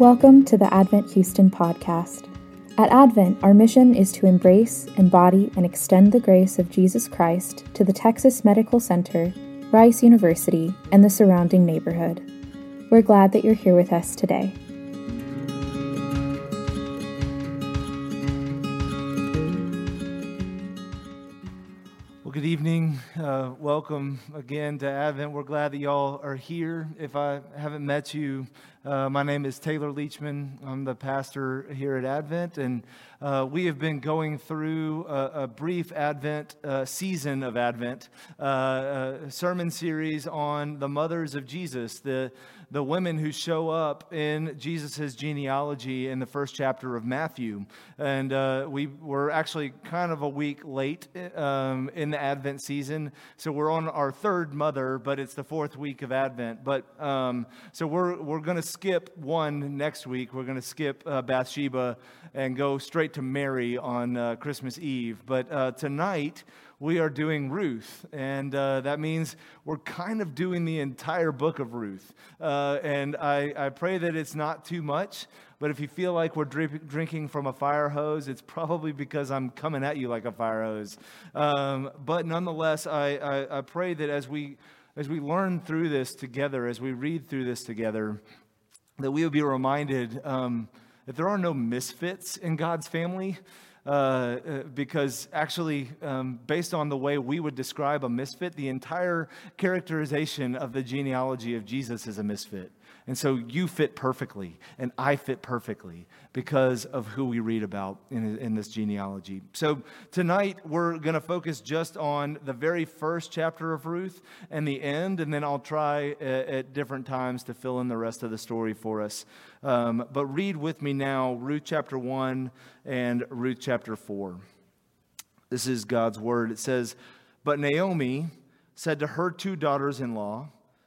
Welcome to the Advent Houston podcast. At Advent, our mission is to embrace, embody, and extend the grace of Jesus Christ to the Texas Medical Center, Rice University, and the surrounding neighborhood. We're glad that you're here with us today. Well, good evening. Uh, welcome again to Advent. We're glad that y'all are here. If I haven't met you, uh, my name is Taylor Leachman. I'm the pastor here at Advent, and uh, we have been going through a, a brief Advent uh, season of Advent, uh, a sermon series on the mothers of Jesus, the the women who show up in Jesus' genealogy in the first chapter of Matthew. And uh, we were actually kind of a week late um, in the Advent season. So we're on our third mother, but it's the fourth week of Advent. But um, so we're, we're going to skip one next week. We're going to skip uh, Bathsheba and go straight to Mary on uh, Christmas Eve. But uh, tonight, we are doing Ruth, and uh, that means we're kind of doing the entire book of Ruth. Uh, and I, I pray that it's not too much, but if you feel like we're drip, drinking from a fire hose, it's probably because I'm coming at you like a fire hose. Um, but nonetheless, I, I, I pray that as we, as we learn through this together, as we read through this together, that we will be reminded um, that there are no misfits in God's family. Uh, uh, because actually, um, based on the way we would describe a misfit, the entire characterization of the genealogy of Jesus is a misfit. And so you fit perfectly, and I fit perfectly because of who we read about in, in this genealogy. So tonight we're going to focus just on the very first chapter of Ruth and the end, and then I'll try at, at different times to fill in the rest of the story for us. Um, but read with me now Ruth chapter 1 and Ruth chapter 4. This is God's word. It says, But Naomi said to her two daughters in law,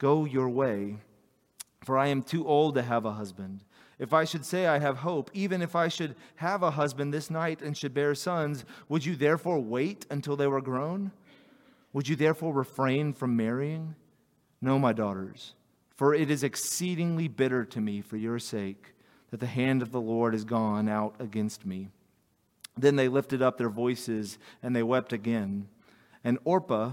Go your way, for I am too old to have a husband. If I should say I have hope, even if I should have a husband this night and should bear sons, would you therefore wait until they were grown? Would you therefore refrain from marrying? No, my daughters, for it is exceedingly bitter to me for your sake that the hand of the Lord is gone out against me. Then they lifted up their voices and they wept again. And Orpah,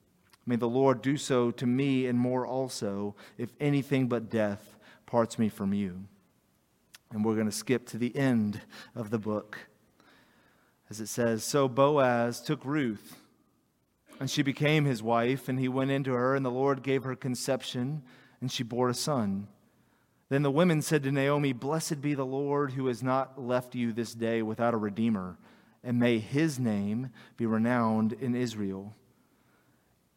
May the Lord do so to me and more also, if anything but death parts me from you. And we're going to skip to the end of the book. As it says, So Boaz took Ruth, and she became his wife, and he went into her, and the Lord gave her conception, and she bore a son. Then the women said to Naomi, Blessed be the Lord who has not left you this day without a redeemer, and may his name be renowned in Israel.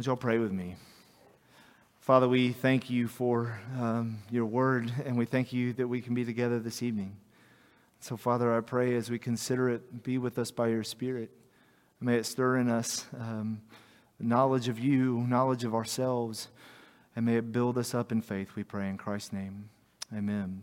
Would y'all pray with me? Father, we thank you for um, your word, and we thank you that we can be together this evening. So, Father, I pray as we consider it, be with us by your Spirit. May it stir in us um, knowledge of you, knowledge of ourselves, and may it build us up in faith, we pray in Christ's name. Amen.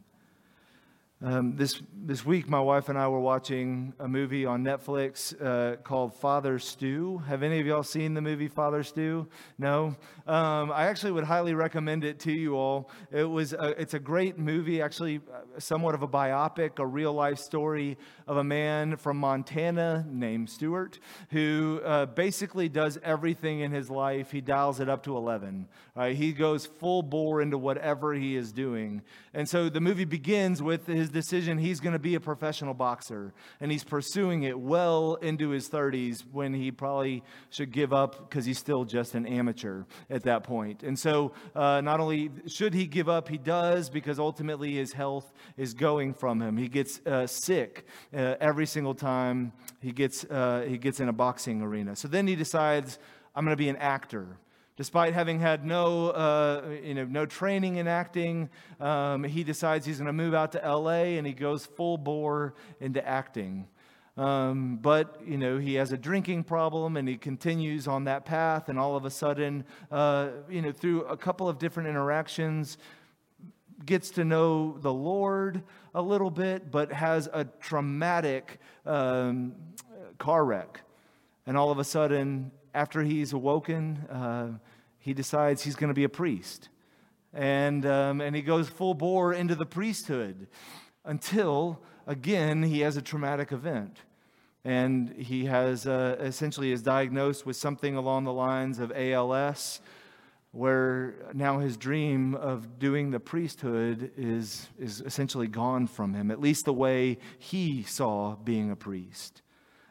Um, this, this week, my wife and I were watching a movie on Netflix uh, called Father Stu. Have any of y'all seen the movie Father Stu? No? Um, I actually would highly recommend it to you all. It was a, it's a great movie, actually, uh, somewhat of a biopic, a real life story of a man from Montana named Stuart who uh, basically does everything in his life. He dials it up to 11. Right? He goes full bore into whatever he is doing. And so the movie begins with his his decision he's going to be a professional boxer. And he's pursuing it well into his 30s when he probably should give up because he's still just an amateur at that point. And so uh, not only should he give up, he does because ultimately his health is going from him. He gets uh, sick uh, every single time he gets, uh, he gets in a boxing arena. So then he decides, I'm going to be an actor. Despite having had no, uh, you know, no training in acting, um, he decides he's going to move out to LA and he goes full bore into acting. Um, but, you know, he has a drinking problem and he continues on that path. And all of a sudden, uh, you know, through a couple of different interactions, gets to know the Lord a little bit, but has a traumatic um, car wreck. And all of a sudden, after he's awoken, uh, he decides he's going to be a priest. And, um, and he goes full bore into the priesthood until, again, he has a traumatic event. And he has uh, essentially is diagnosed with something along the lines of ALS, where now his dream of doing the priesthood is, is essentially gone from him, at least the way he saw being a priest.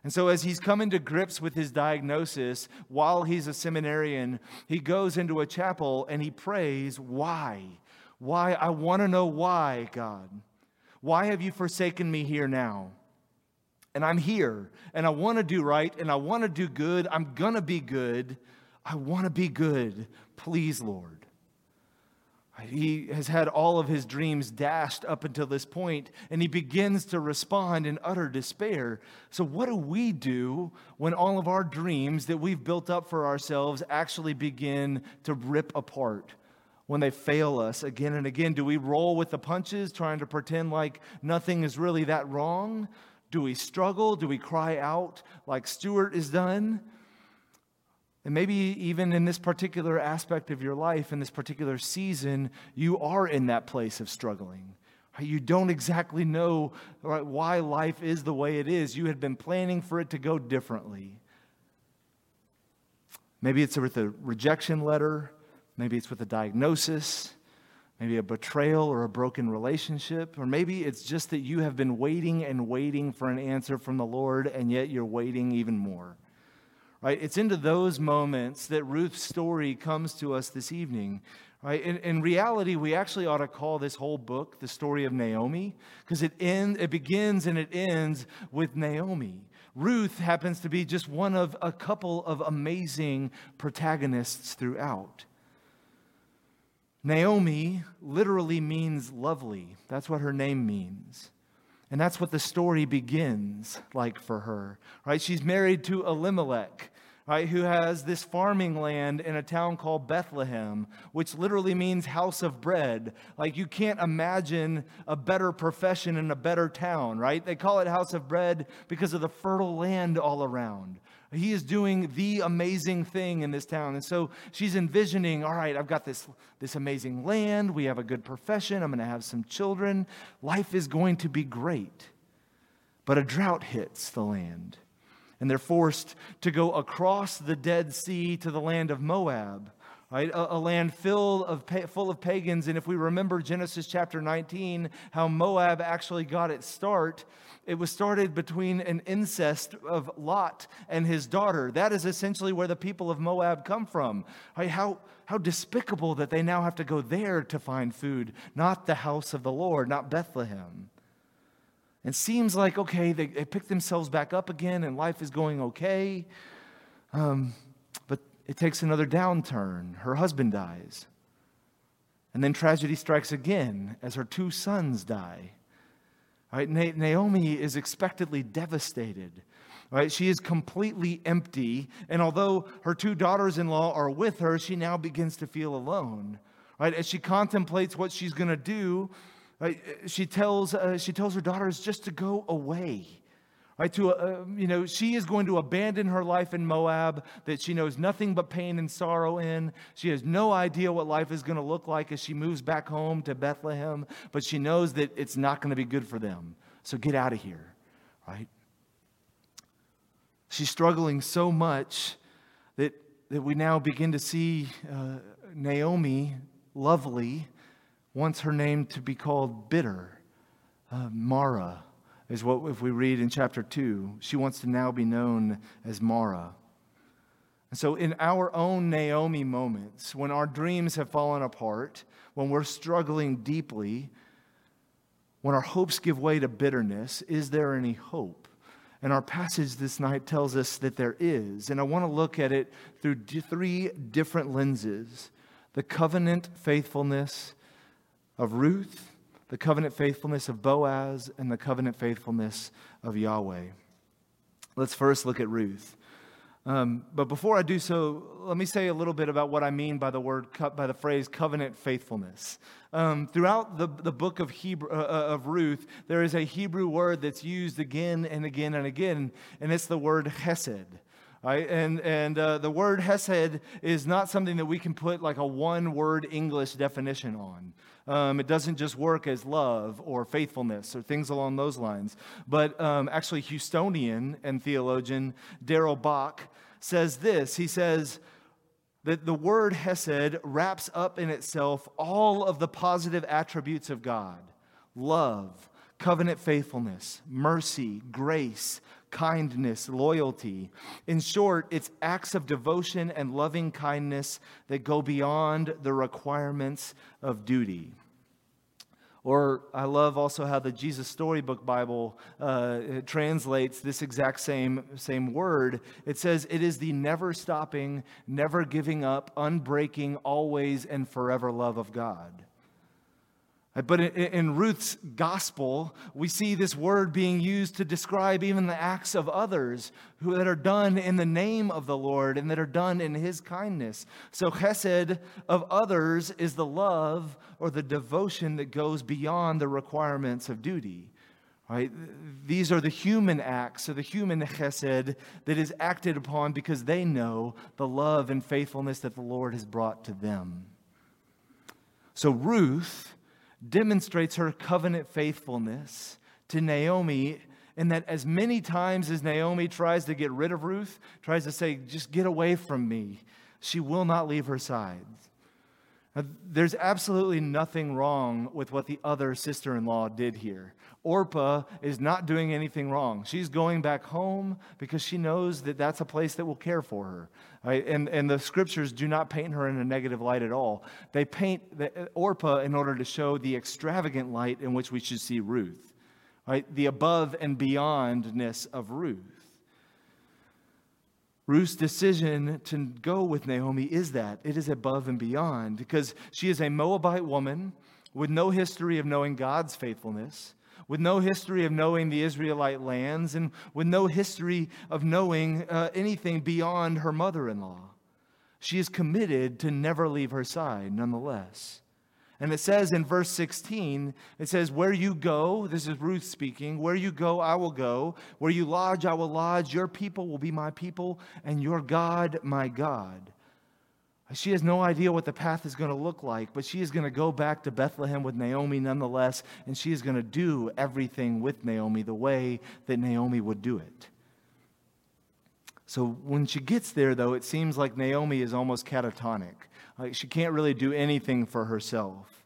And so, as he's coming to grips with his diagnosis while he's a seminarian, he goes into a chapel and he prays, Why? Why? I want to know why, God. Why have you forsaken me here now? And I'm here and I want to do right and I want to do good. I'm going to be good. I want to be good. Please, Lord. He has had all of his dreams dashed up until this point, and he begins to respond in utter despair. So, what do we do when all of our dreams that we've built up for ourselves actually begin to rip apart? When they fail us again and again, do we roll with the punches, trying to pretend like nothing is really that wrong? Do we struggle? Do we cry out like Stuart is done? And maybe even in this particular aspect of your life, in this particular season, you are in that place of struggling. You don't exactly know why life is the way it is. You had been planning for it to go differently. Maybe it's with a rejection letter, maybe it's with a diagnosis, maybe a betrayal or a broken relationship, or maybe it's just that you have been waiting and waiting for an answer from the Lord, and yet you're waiting even more. Right? It's into those moments that Ruth's story comes to us this evening. Right? In, in reality, we actually ought to call this whole book the story of Naomi because it, end, it begins and it ends with Naomi. Ruth happens to be just one of a couple of amazing protagonists throughout. Naomi literally means lovely. That's what her name means. And that's what the story begins like for her, right? She's married to Elimelech, right, who has this farming land in a town called Bethlehem, which literally means house of bread. Like you can't imagine a better profession in a better town, right? They call it house of bread because of the fertile land all around. He is doing the amazing thing in this town. And so she's envisioning, all right, I've got this, this amazing land. We have a good profession. I'm going to have some children. Life is going to be great. But a drought hits the land. And they're forced to go across the Dead Sea to the land of Moab right? A, a, land filled of, full of pagans. And if we remember Genesis chapter 19, how Moab actually got its start, it was started between an incest of Lot and his daughter. That is essentially where the people of Moab come from. Right? How, how despicable that they now have to go there to find food, not the house of the Lord, not Bethlehem. It seems like, okay, they, they pick themselves back up again and life is going okay. Um, but it takes another downturn. Her husband dies. And then tragedy strikes again as her two sons die. Right? Naomi is expectedly devastated. Right? She is completely empty. And although her two daughters in law are with her, she now begins to feel alone. Right? As she contemplates what she's going to do, Right? She, tells, uh, she tells her daughters just to go away. Right, to, uh, you know, she is going to abandon her life in Moab that she knows nothing but pain and sorrow in. She has no idea what life is going to look like as she moves back home to Bethlehem, but she knows that it's not going to be good for them. So get out of here, right? She's struggling so much that, that we now begin to see uh, Naomi, lovely, wants her name to be called bitter, uh, Mara is what if we read in chapter 2 she wants to now be known as mara. And so in our own naomi moments when our dreams have fallen apart when we're struggling deeply when our hopes give way to bitterness is there any hope? And our passage this night tells us that there is. And i want to look at it through three different lenses. The covenant faithfulness of ruth the covenant faithfulness of Boaz and the covenant faithfulness of Yahweh. Let's first look at Ruth. Um, but before I do so, let me say a little bit about what I mean by the word, by the phrase covenant faithfulness. Um, throughout the, the book of, Hebrew, uh, uh, of Ruth, there is a Hebrew word that's used again and again and again, and it's the word hesed. Right? And, and uh, the word hesed is not something that we can put like a one word English definition on. Um, it doesn't just work as love or faithfulness or things along those lines. But um, actually, Houstonian and theologian Daryl Bach says this. He says that the word Hesed wraps up in itself all of the positive attributes of God love, covenant faithfulness, mercy, grace, kindness, loyalty. In short, it's acts of devotion and loving kindness that go beyond the requirements of duty. Or I love also how the Jesus Storybook Bible uh, translates this exact same, same word. It says, It is the never stopping, never giving up, unbreaking, always and forever love of God. But in Ruth's gospel, we see this word being used to describe even the acts of others who, that are done in the name of the Lord and that are done in his kindness. So, chesed of others is the love or the devotion that goes beyond the requirements of duty. Right? These are the human acts, or the human chesed that is acted upon because they know the love and faithfulness that the Lord has brought to them. So, Ruth demonstrates her covenant faithfulness to Naomi in that as many times as Naomi tries to get rid of Ruth, tries to say, just get away from me, she will not leave her side. Now, there's absolutely nothing wrong with what the other sister in law did here. Orpah is not doing anything wrong. She's going back home because she knows that that's a place that will care for her. Right? And, and the scriptures do not paint her in a negative light at all. They paint the, uh, Orpah in order to show the extravagant light in which we should see Ruth, right? the above and beyondness of Ruth. Ruth's decision to go with Naomi is that it is above and beyond because she is a Moabite woman with no history of knowing God's faithfulness, with no history of knowing the Israelite lands, and with no history of knowing uh, anything beyond her mother in law. She is committed to never leave her side, nonetheless. And it says in verse 16, it says, Where you go, this is Ruth speaking, where you go, I will go. Where you lodge, I will lodge. Your people will be my people, and your God, my God. She has no idea what the path is going to look like, but she is going to go back to Bethlehem with Naomi nonetheless, and she is going to do everything with Naomi the way that Naomi would do it. So when she gets there, though, it seems like Naomi is almost catatonic. Like she can't really do anything for herself.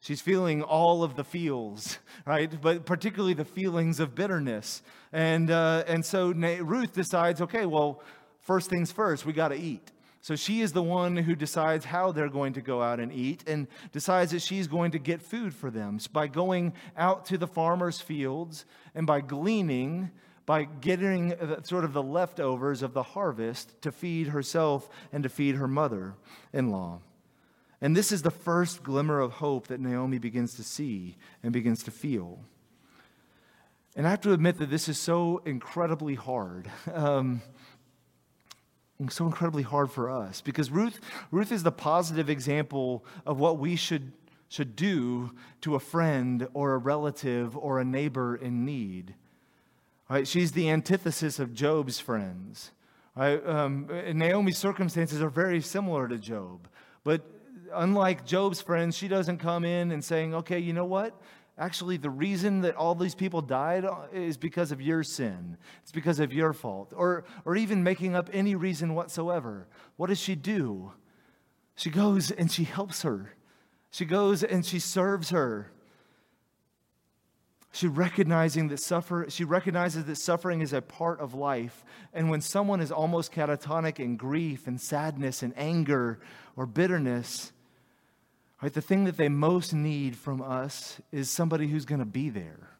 She's feeling all of the feels, right? But particularly the feelings of bitterness. And, uh, and so Ruth decides, okay, well, first things first, we got to eat. So she is the one who decides how they're going to go out and eat and decides that she's going to get food for them so by going out to the farmer's fields and by gleaning by getting sort of the leftovers of the harvest to feed herself and to feed her mother in law. And this is the first glimmer of hope that Naomi begins to see and begins to feel. And I have to admit that this is so incredibly hard. Um, so incredibly hard for us because Ruth, Ruth is the positive example of what we should should do to a friend or a relative or a neighbor in need. Right? She's the antithesis of Job's friends. Um, Naomi's circumstances are very similar to Job, but unlike Job's friends, she doesn't come in and saying, okay, you know what? Actually, the reason that all these people died uh, is because of your sin. It's because of your fault. Or, or even making up any reason whatsoever. What does she do? She goes and she helps her. She goes and she serves her. She recognizing that suffer, she recognizes that suffering is a part of life. And when someone is almost catatonic in grief and sadness and anger or bitterness, right, the thing that they most need from us is somebody who's going to be there.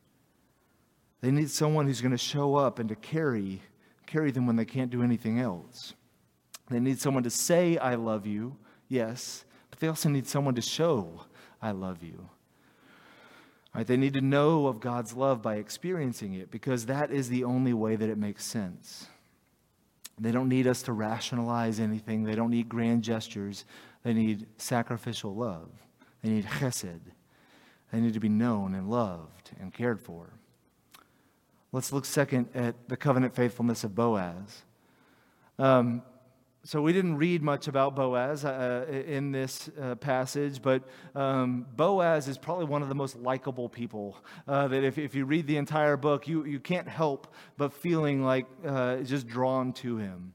They need someone who's going to show up and to carry, carry them when they can't do anything else. They need someone to say, I love you, yes, but they also need someone to show, I love you. Right? They need to know of God's love by experiencing it because that is the only way that it makes sense. They don't need us to rationalize anything. They don't need grand gestures. They need sacrificial love. They need chesed. They need to be known and loved and cared for. Let's look second at the covenant faithfulness of Boaz. Um, so we didn't read much about Boaz uh, in this uh, passage, but um, Boaz is probably one of the most likable people. Uh, that if, if you read the entire book, you, you can't help but feeling like uh, just drawn to him.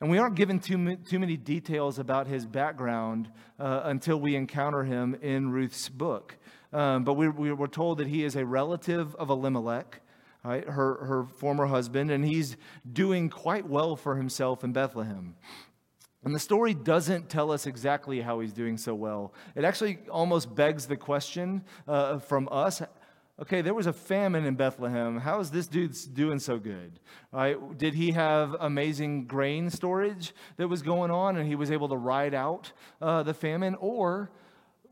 And we aren't given too, too many details about his background uh, until we encounter him in Ruth's book. Um, but we, we were told that he is a relative of Elimelech. Right, her, her former husband, and he's doing quite well for himself in Bethlehem. And the story doesn't tell us exactly how he's doing so well. It actually almost begs the question uh, from us okay, there was a famine in Bethlehem. How is this dude doing so good? Right? Did he have amazing grain storage that was going on and he was able to ride out uh, the famine? Or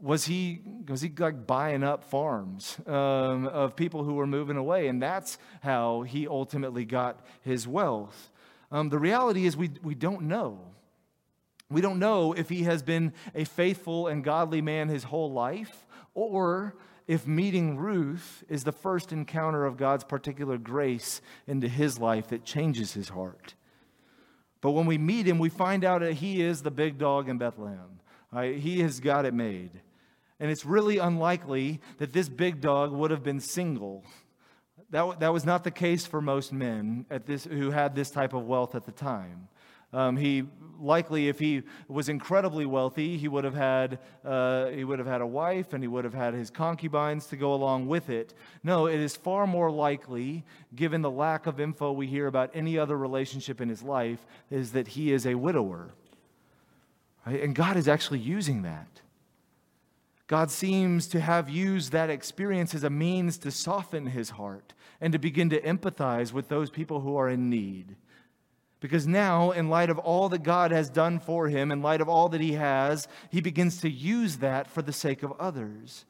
was he, was he like buying up farms um, of people who were moving away? And that's how he ultimately got his wealth. Um, the reality is, we, we don't know. We don't know if he has been a faithful and godly man his whole life, or if meeting Ruth is the first encounter of God's particular grace into his life that changes his heart. But when we meet him, we find out that he is the big dog in Bethlehem. Right? He has got it made. And it's really unlikely that this big dog would have been single. That, that was not the case for most men at this, who had this type of wealth at the time. Um, he likely, if he was incredibly wealthy, he would have had uh, he would have had a wife and he would have had his concubines to go along with it. No, it is far more likely, given the lack of info we hear about any other relationship in his life, is that he is a widower. Right? And God is actually using that. God seems to have used that experience as a means to soften his heart and to begin to empathize with those people who are in need. Because now, in light of all that God has done for him, in light of all that he has, he begins to use that for the sake of others.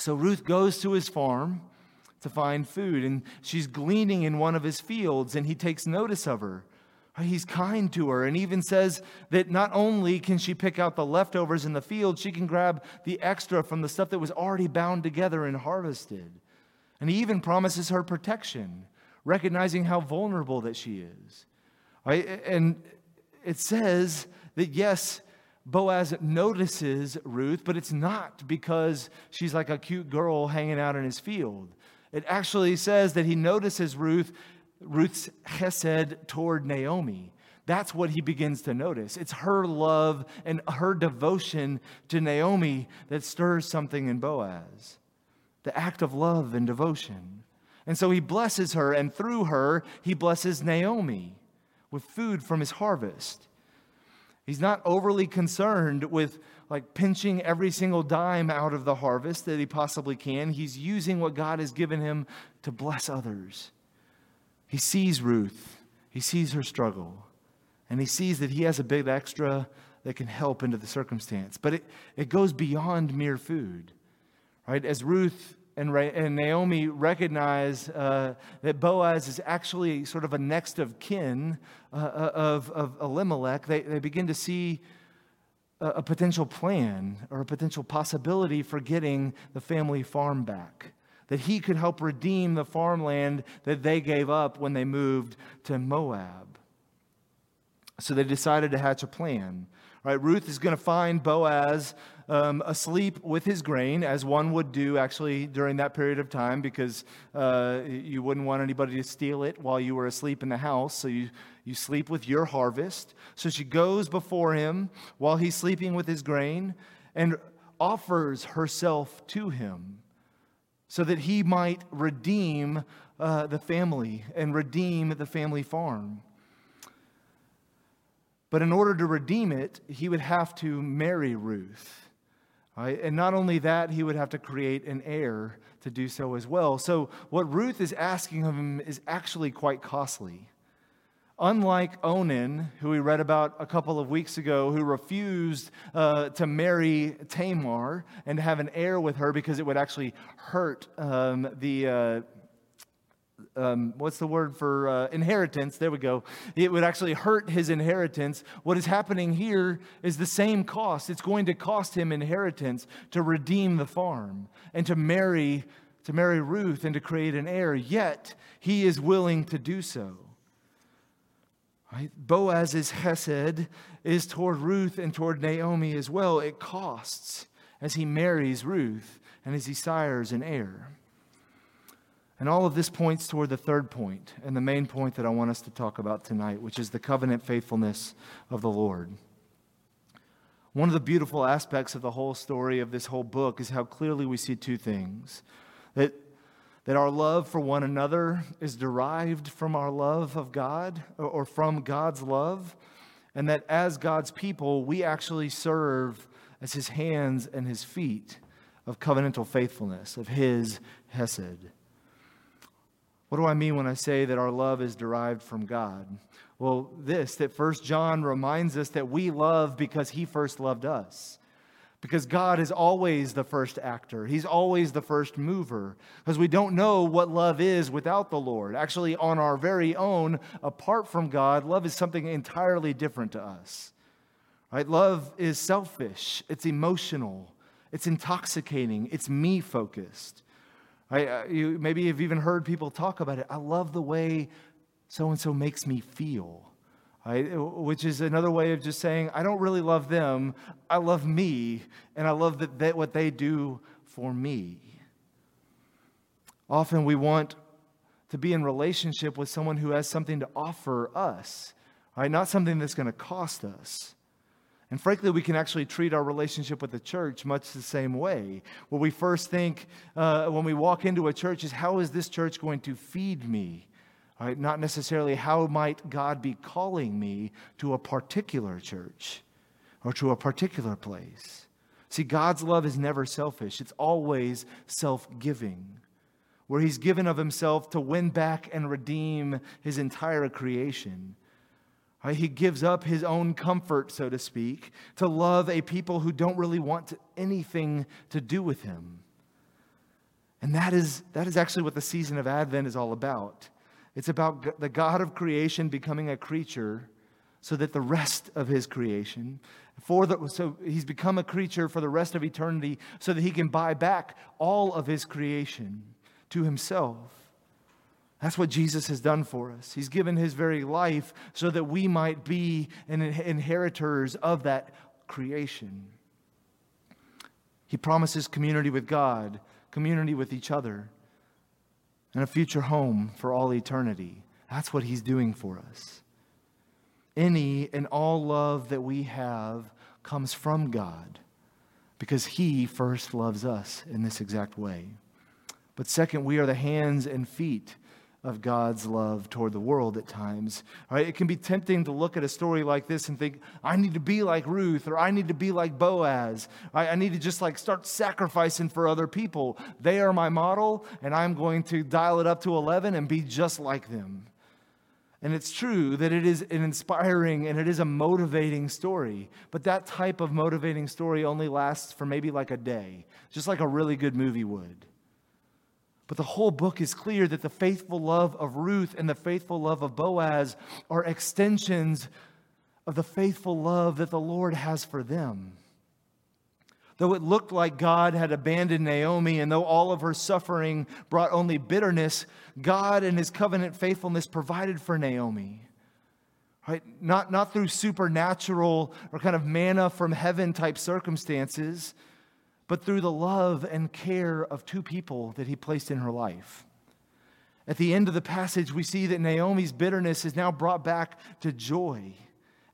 So Ruth goes to his farm to find food, and she's gleaning in one of his fields, and he takes notice of her. He's kind to her and even says that not only can she pick out the leftovers in the field, she can grab the extra from the stuff that was already bound together and harvested. And he even promises her protection recognizing how vulnerable that she is. Right? And it says that, yes, Boaz notices Ruth, but it's not because she's like a cute girl hanging out in his field. It actually says that he notices Ruth, Ruth's chesed toward Naomi. That's what he begins to notice. It's her love and her devotion to Naomi that stirs something in Boaz. The act of love and devotion. And so he blesses her, and through her, he blesses Naomi with food from his harvest. He's not overly concerned with like pinching every single dime out of the harvest that he possibly can. He's using what God has given him to bless others. He sees Ruth, he sees her struggle, and he sees that he has a big extra that can help into the circumstance. But it, it goes beyond mere food. Right? As Ruth and, and Naomi recognize uh, that Boaz is actually sort of a next of kin uh, uh, of, of Elimelech, they, they begin to see a potential plan or a potential possibility for getting the family farm back. That he could help redeem the farmland that they gave up when they moved to Moab. So they decided to hatch a plan. Right, Ruth is going to find Boaz um, asleep with his grain, as one would do actually during that period of time, because uh, you wouldn't want anybody to steal it while you were asleep in the house. So you, you sleep with your harvest. So she goes before him while he's sleeping with his grain and offers herself to him so that he might redeem uh, the family and redeem the family farm. But in order to redeem it, he would have to marry Ruth. Right? And not only that, he would have to create an heir to do so as well. So, what Ruth is asking of him is actually quite costly. Unlike Onan, who we read about a couple of weeks ago, who refused uh, to marry Tamar and have an heir with her because it would actually hurt um, the, uh, um, what's the word for uh, inheritance? There we go. It would actually hurt his inheritance. What is happening here is the same cost. It's going to cost him inheritance to redeem the farm and to marry to marry Ruth and to create an heir. Yet he is willing to do so. Right? Boaz's hesed is toward Ruth and toward Naomi as well. It costs as he marries Ruth and as he sires an heir. And all of this points toward the third point and the main point that I want us to talk about tonight, which is the covenant faithfulness of the Lord. One of the beautiful aspects of the whole story of this whole book is how clearly we see two things that, that our love for one another is derived from our love of God or, or from God's love, and that as God's people, we actually serve as his hands and his feet of covenantal faithfulness, of his Hesed. What do I mean when I say that our love is derived from God? Well, this, that First John reminds us that we love because he first loved us. Because God is always the first actor. He's always the first mover. Because we don't know what love is without the Lord. Actually, on our very own, apart from God, love is something entirely different to us. Right? Love is selfish, it's emotional, it's intoxicating, it's me focused. I, you, maybe you've even heard people talk about it. I love the way so and so makes me feel. Right? Which is another way of just saying, I don't really love them. I love me, and I love that, that what they do for me. Often we want to be in relationship with someone who has something to offer us, right? not something that's going to cost us. And frankly, we can actually treat our relationship with the church much the same way. What we first think uh, when we walk into a church is, how is this church going to feed me? Right? Not necessarily how might God be calling me to a particular church or to a particular place. See, God's love is never selfish, it's always self giving, where He's given of Himself to win back and redeem His entire creation. He gives up his own comfort, so to speak, to love a people who don't really want anything to do with him. And that is, that is actually what the season of Advent is all about. It's about the God of creation becoming a creature so that the rest of his creation, for the, so he's become a creature for the rest of eternity so that he can buy back all of his creation to himself. That's what Jesus has done for us. He's given his very life so that we might be inheritors of that creation. He promises community with God, community with each other, and a future home for all eternity. That's what he's doing for us. Any and all love that we have comes from God because he first loves us in this exact way. But second, we are the hands and feet of God's love toward the world at times. Right? It can be tempting to look at a story like this and think, I need to be like Ruth or I need to be like Boaz. I, I need to just like start sacrificing for other people. They are my model and I'm going to dial it up to 11 and be just like them. And it's true that it is an inspiring and it is a motivating story, but that type of motivating story only lasts for maybe like a day, just like a really good movie would. But the whole book is clear that the faithful love of Ruth and the faithful love of Boaz are extensions of the faithful love that the Lord has for them. Though it looked like God had abandoned Naomi, and though all of her suffering brought only bitterness, God and his covenant faithfulness provided for Naomi. Right? Not, not through supernatural or kind of manna from heaven type circumstances, but through the love and care of two people that he placed in her life. At the end of the passage, we see that Naomi's bitterness is now brought back to joy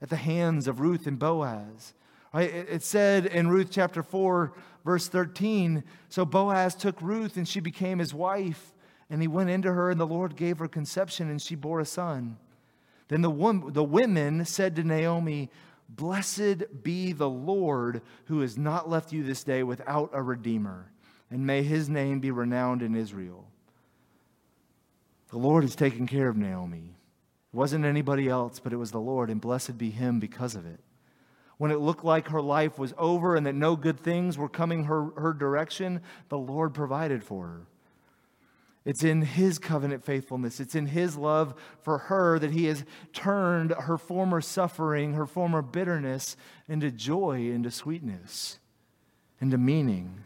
at the hands of Ruth and Boaz. It said in Ruth chapter 4, verse 13 So Boaz took Ruth, and she became his wife. And he went into her, and the Lord gave her conception, and she bore a son. Then the, the women said to Naomi, Blessed be the Lord who has not left you this day without a redeemer, and may his name be renowned in Israel. The Lord has taken care of Naomi. It wasn't anybody else, but it was the Lord, and blessed be him because of it when it looked like her life was over and that no good things were coming her, her direction, the Lord provided for her. It's in His covenant faithfulness, it's in His love for her that He has turned her former suffering, her former bitterness, into joy, into sweetness, into meaning.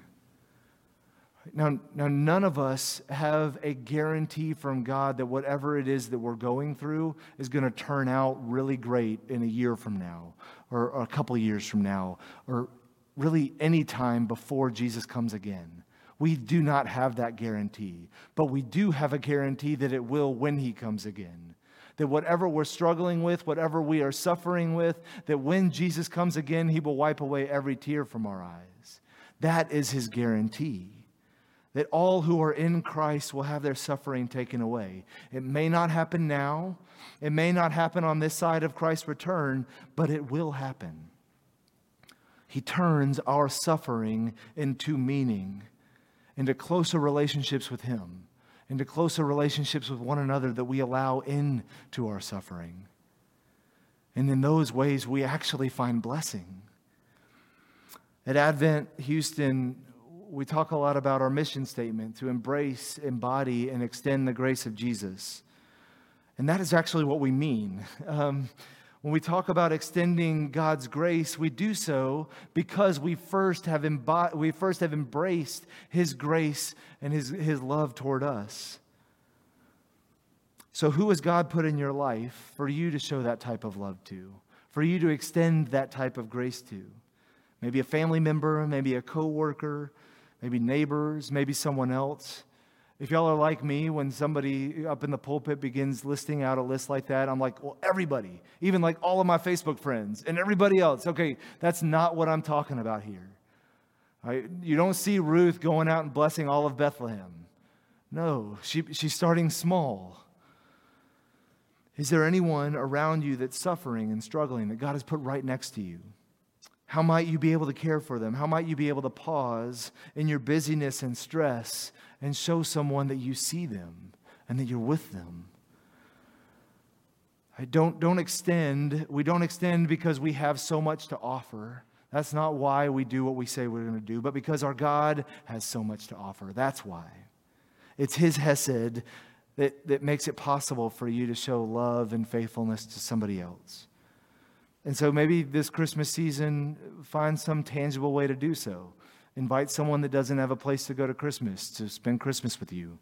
Now, now, none of us have a guarantee from God that whatever it is that we're going through is going to turn out really great in a year from now, or, a couple years from now, or really any time before Jesus comes again. We do not have that guarantee, but we do have a guarantee that it will when he comes again. That whatever we're struggling with, whatever we are suffering with, that when Jesus comes again, he will wipe away every tear from our eyes. That is his guarantee that all who are in Christ will have their suffering taken away. It may not happen now, it may not happen on this side of Christ's return, but it will happen. He turns our suffering into meaning, into closer relationships with Him, into closer relationships with one another that we allow into our suffering. And in those ways, we actually find blessing. At Advent Houston, we talk a lot about our mission statement to embrace, embody, and extend the grace of Jesus. And that is actually what we mean. Um, when we talk about extending God's grace, we do so because we first have, embo- we first have embraced His grace and His, His love toward us. So, who has God put in your life for you to show that type of love to, for you to extend that type of grace to? Maybe a family member, maybe a coworker, maybe neighbors, maybe someone else. If y'all are like me, when somebody up in the pulpit begins listing out a list like that, I'm like, well, everybody, even like all of my Facebook friends and everybody else. Okay, that's not what I'm talking about here. Right? You don't see Ruth going out and blessing all of Bethlehem. No, she, she's starting small. Is there anyone around you that's suffering and struggling that God has put right next to you? How might you be able to care for them? How might you be able to pause in your busyness and stress and show someone that you see them and that you're with them? I don't, don't extend. We don't extend because we have so much to offer. That's not why we do what we say we're going to do, but because our God has so much to offer. That's why. It's His Hesed that, that makes it possible for you to show love and faithfulness to somebody else. And so maybe this Christmas season, find some tangible way to do so. Invite someone that doesn't have a place to go to Christmas to spend Christmas with you.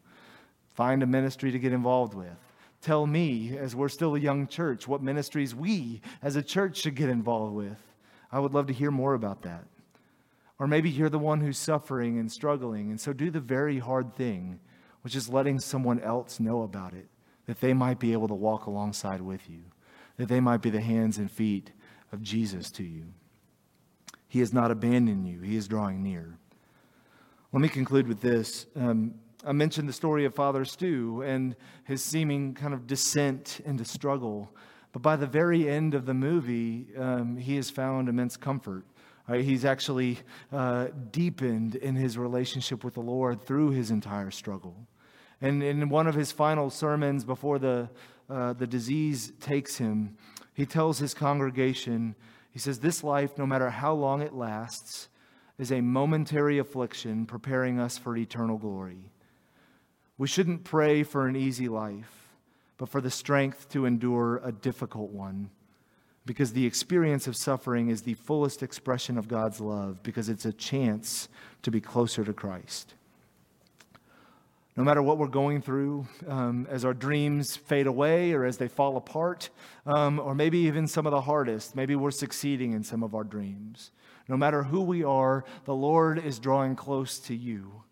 Find a ministry to get involved with. Tell me, as we're still a young church, what ministries we as a church should get involved with. I would love to hear more about that. Or maybe you're the one who's suffering and struggling, and so do the very hard thing, which is letting someone else know about it, that they might be able to walk alongside with you that they might be the hands and feet of Jesus to you. He has not abandoned you, He is drawing near. Let me conclude with this. Um, I mentioned the story of Father Stu and his seeming kind of descent into struggle. But by the very end of the movie, um, he has found immense comfort. Right? He's actually uh, deepened in his relationship with the Lord through his entire struggle. And in one of his final sermons before the uh, the disease takes him, he tells his congregation, he says, This life, no matter how long it lasts, is a momentary affliction preparing us for eternal glory. We shouldn't pray for an easy life, but for the strength to endure a difficult one. because the experience of suffering is the fullest expression of God's love, because it's a chance to be closer to Christ. No matter what we're going through, um, as our dreams fade away or as they fall apart, um, or maybe even some of the hardest, maybe we're succeeding in some of our dreams. No matter who we are, the Lord is drawing close to you.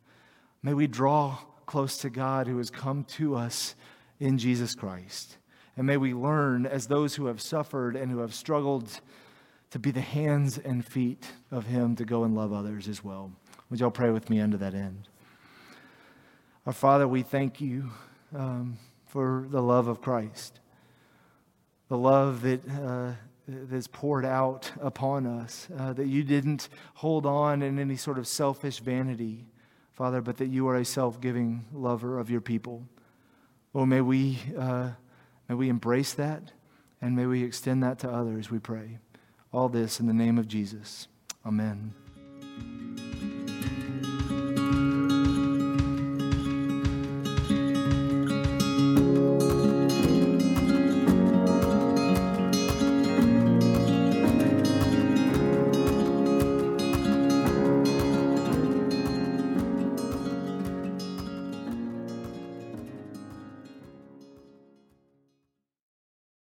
May we draw close to God who has come to us in Jesus Christ. And may we learn, as those who have suffered and who have struggled, to be the hands and feet of Him to go and love others as well. Would y'all pray with me unto that end? Our Father, we thank you um, for the love of Christ, the love that. Uh, that's poured out upon us, uh, that you didn't hold on in any sort of selfish vanity, Father, but that you are a self giving lover of your people. Oh, may we, uh, may we embrace that and may we extend that to others, we pray. All this in the name of Jesus. Amen.